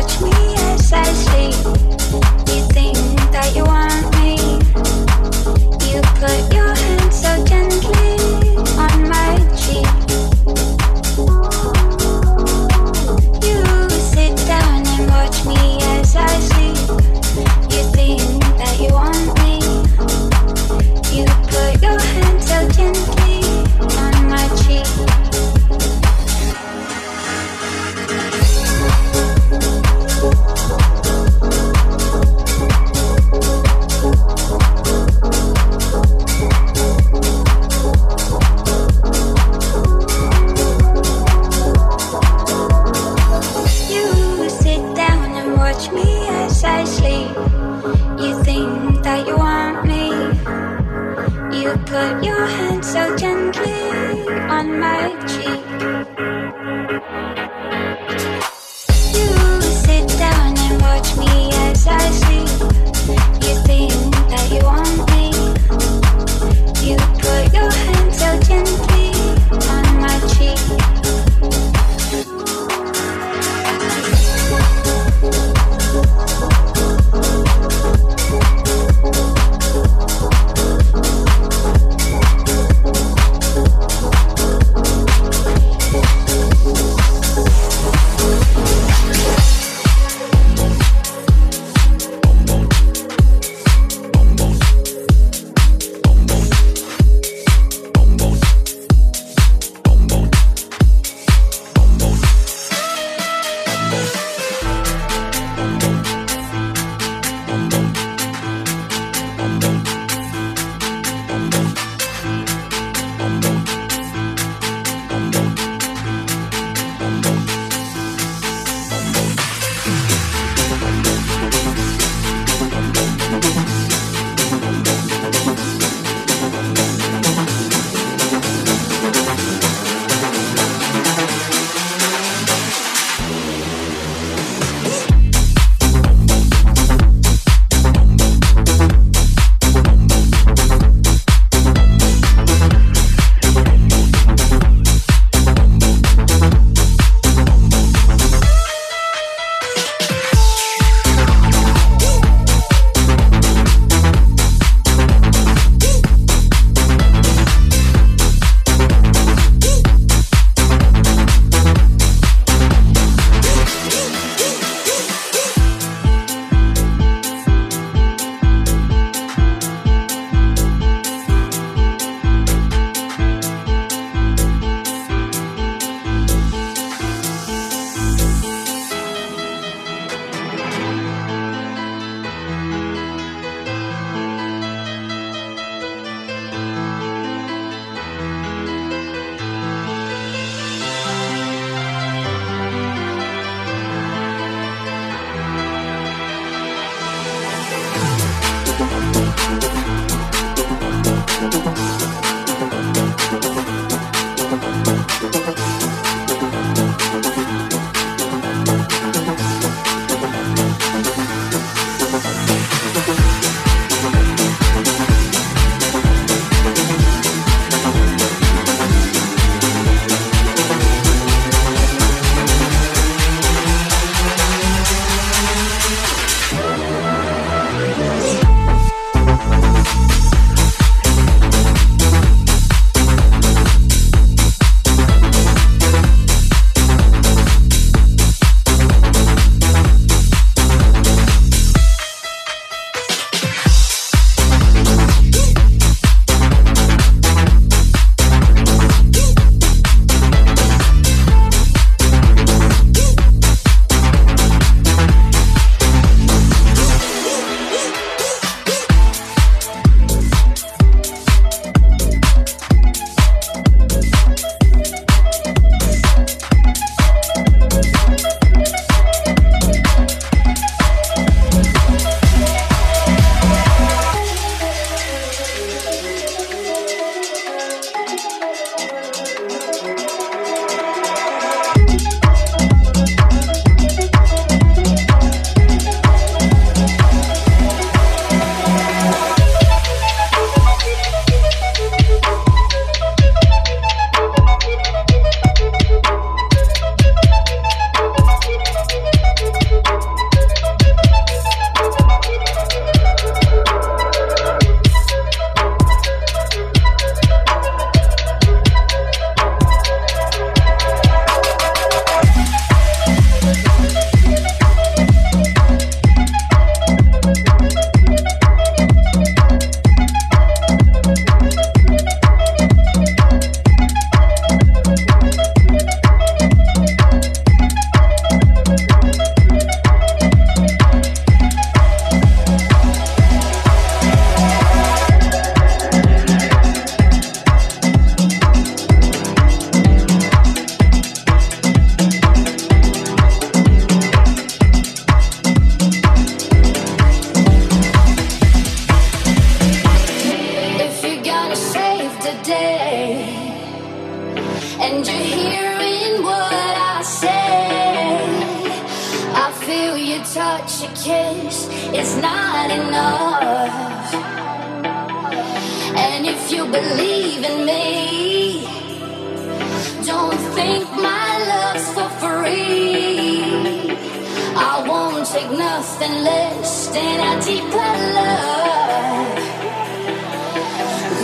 Watch me as I sleep.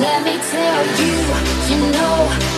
Let me tell you, you know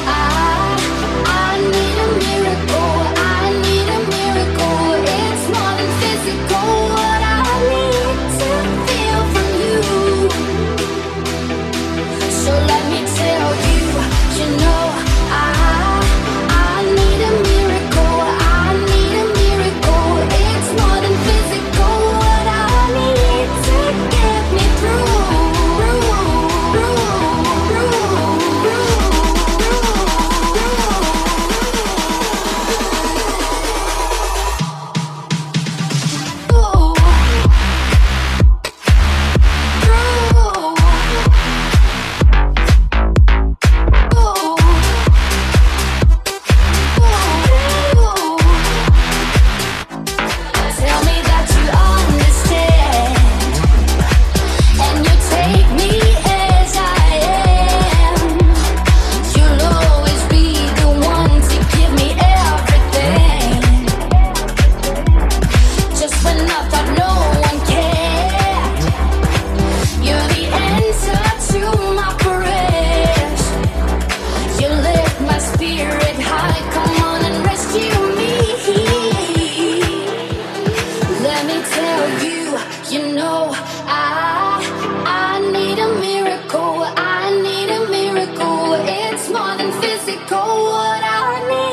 physical what I need.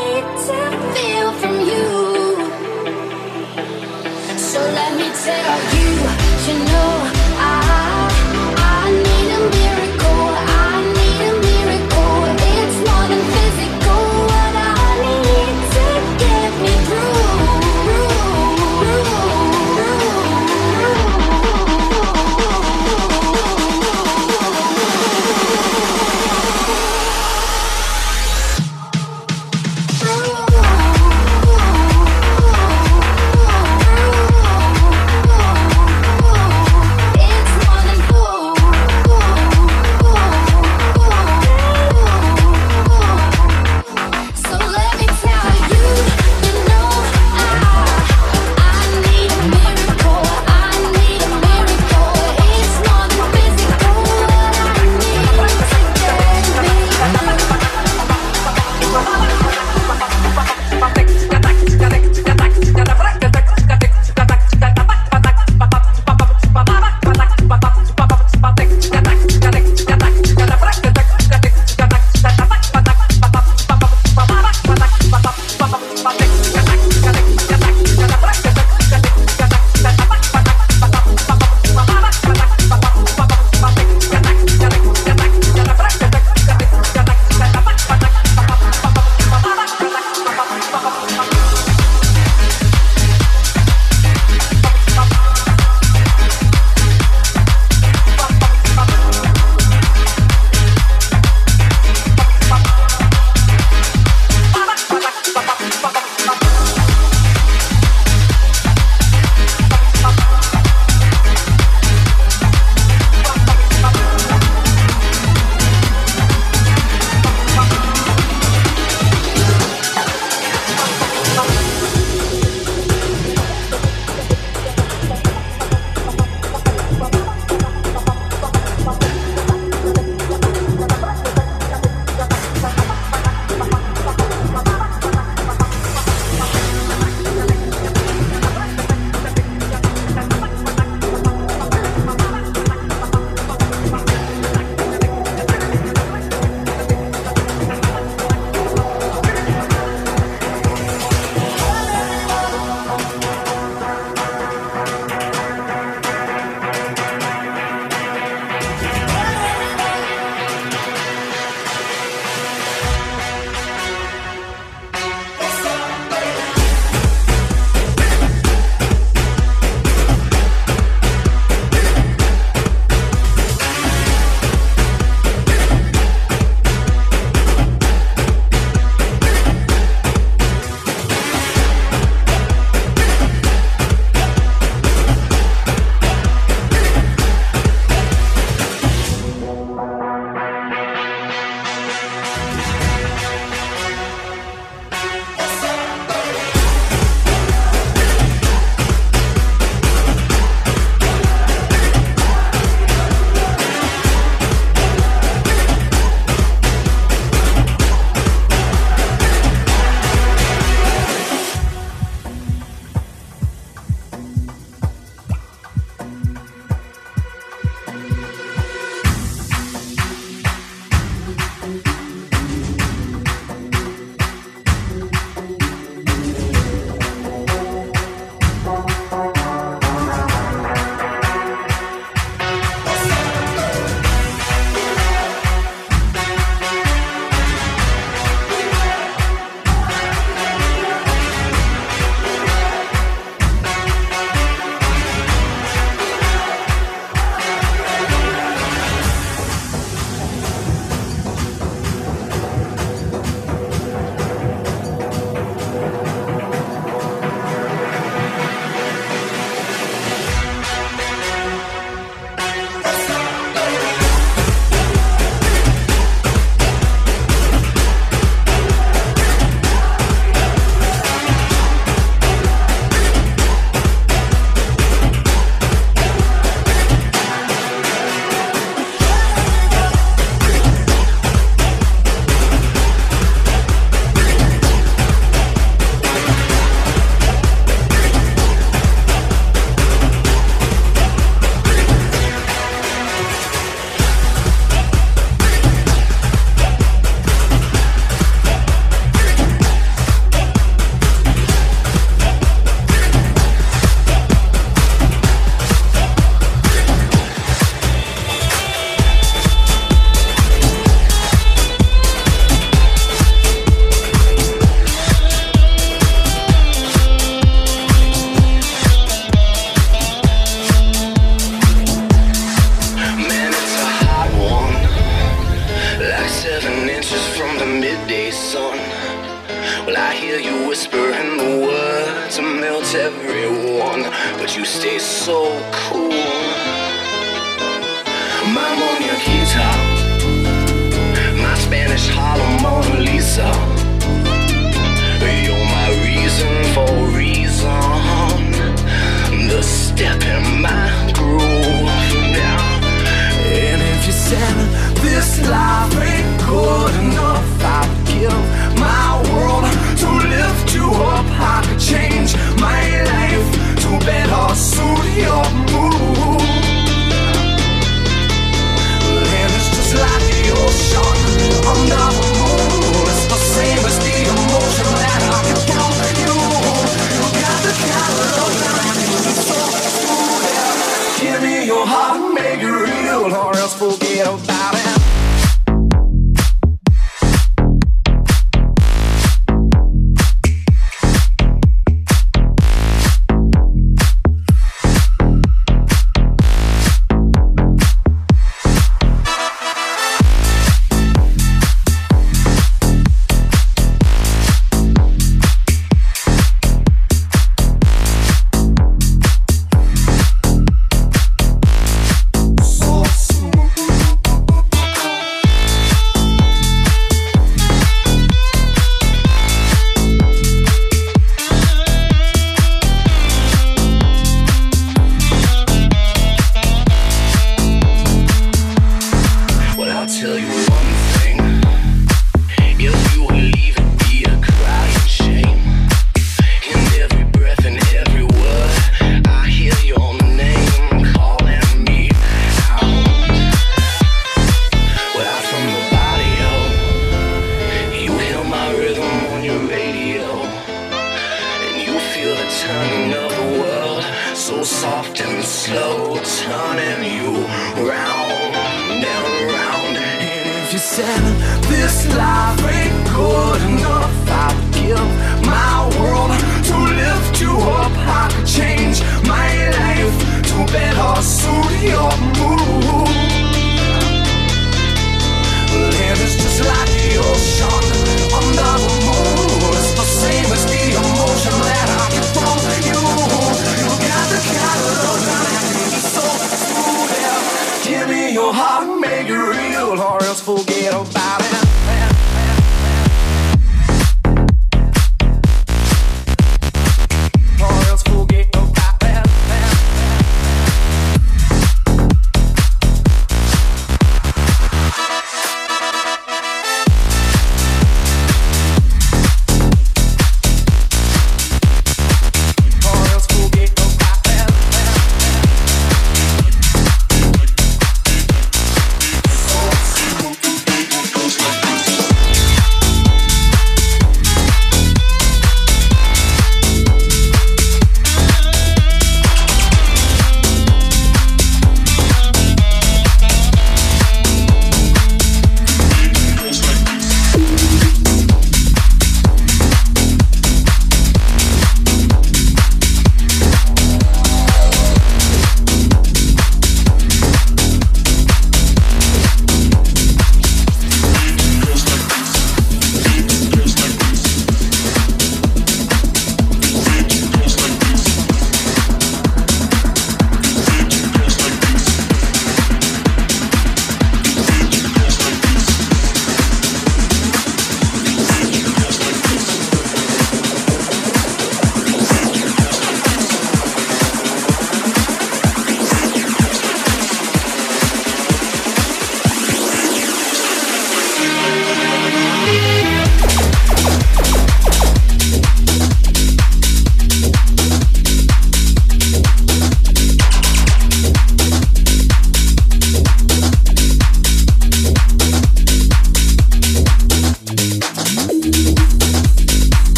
your heart and make it real, or else forget about it.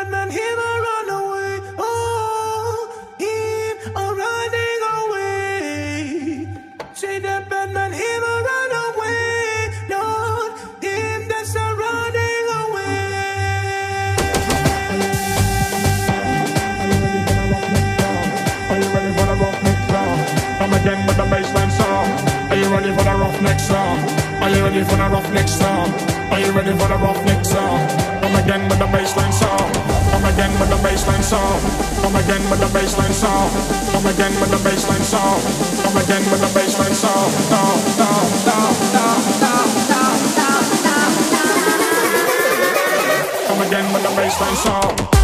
Batman, him a run away. Oh, him a running away. Say that Batman, him a run away. Lord, him that's a running away. Are you ready for the roughneck song? Come again with the bassline song. Are you ready for the roughneck song? Are you ready for the roughneck song? Are you ready for the roughneck song? Come again with the again with the bassline song. Come again with the bassline song. Come again with the bassline song. Come again with the bassline song. Down, down, down, down, down, down, down, down. Come again with the bassline song.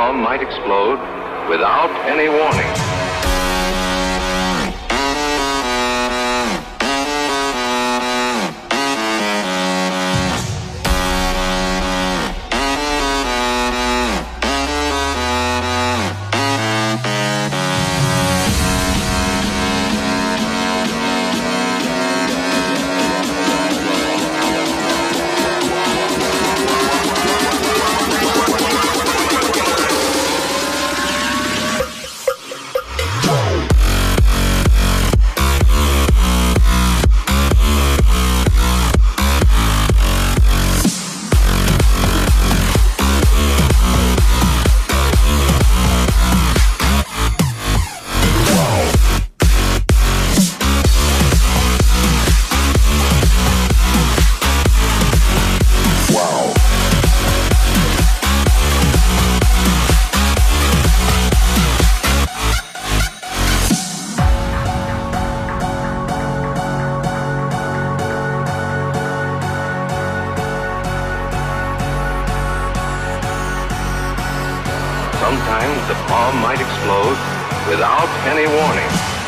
Bomb might explode without any warning. Sometimes the bomb might explode without any warning.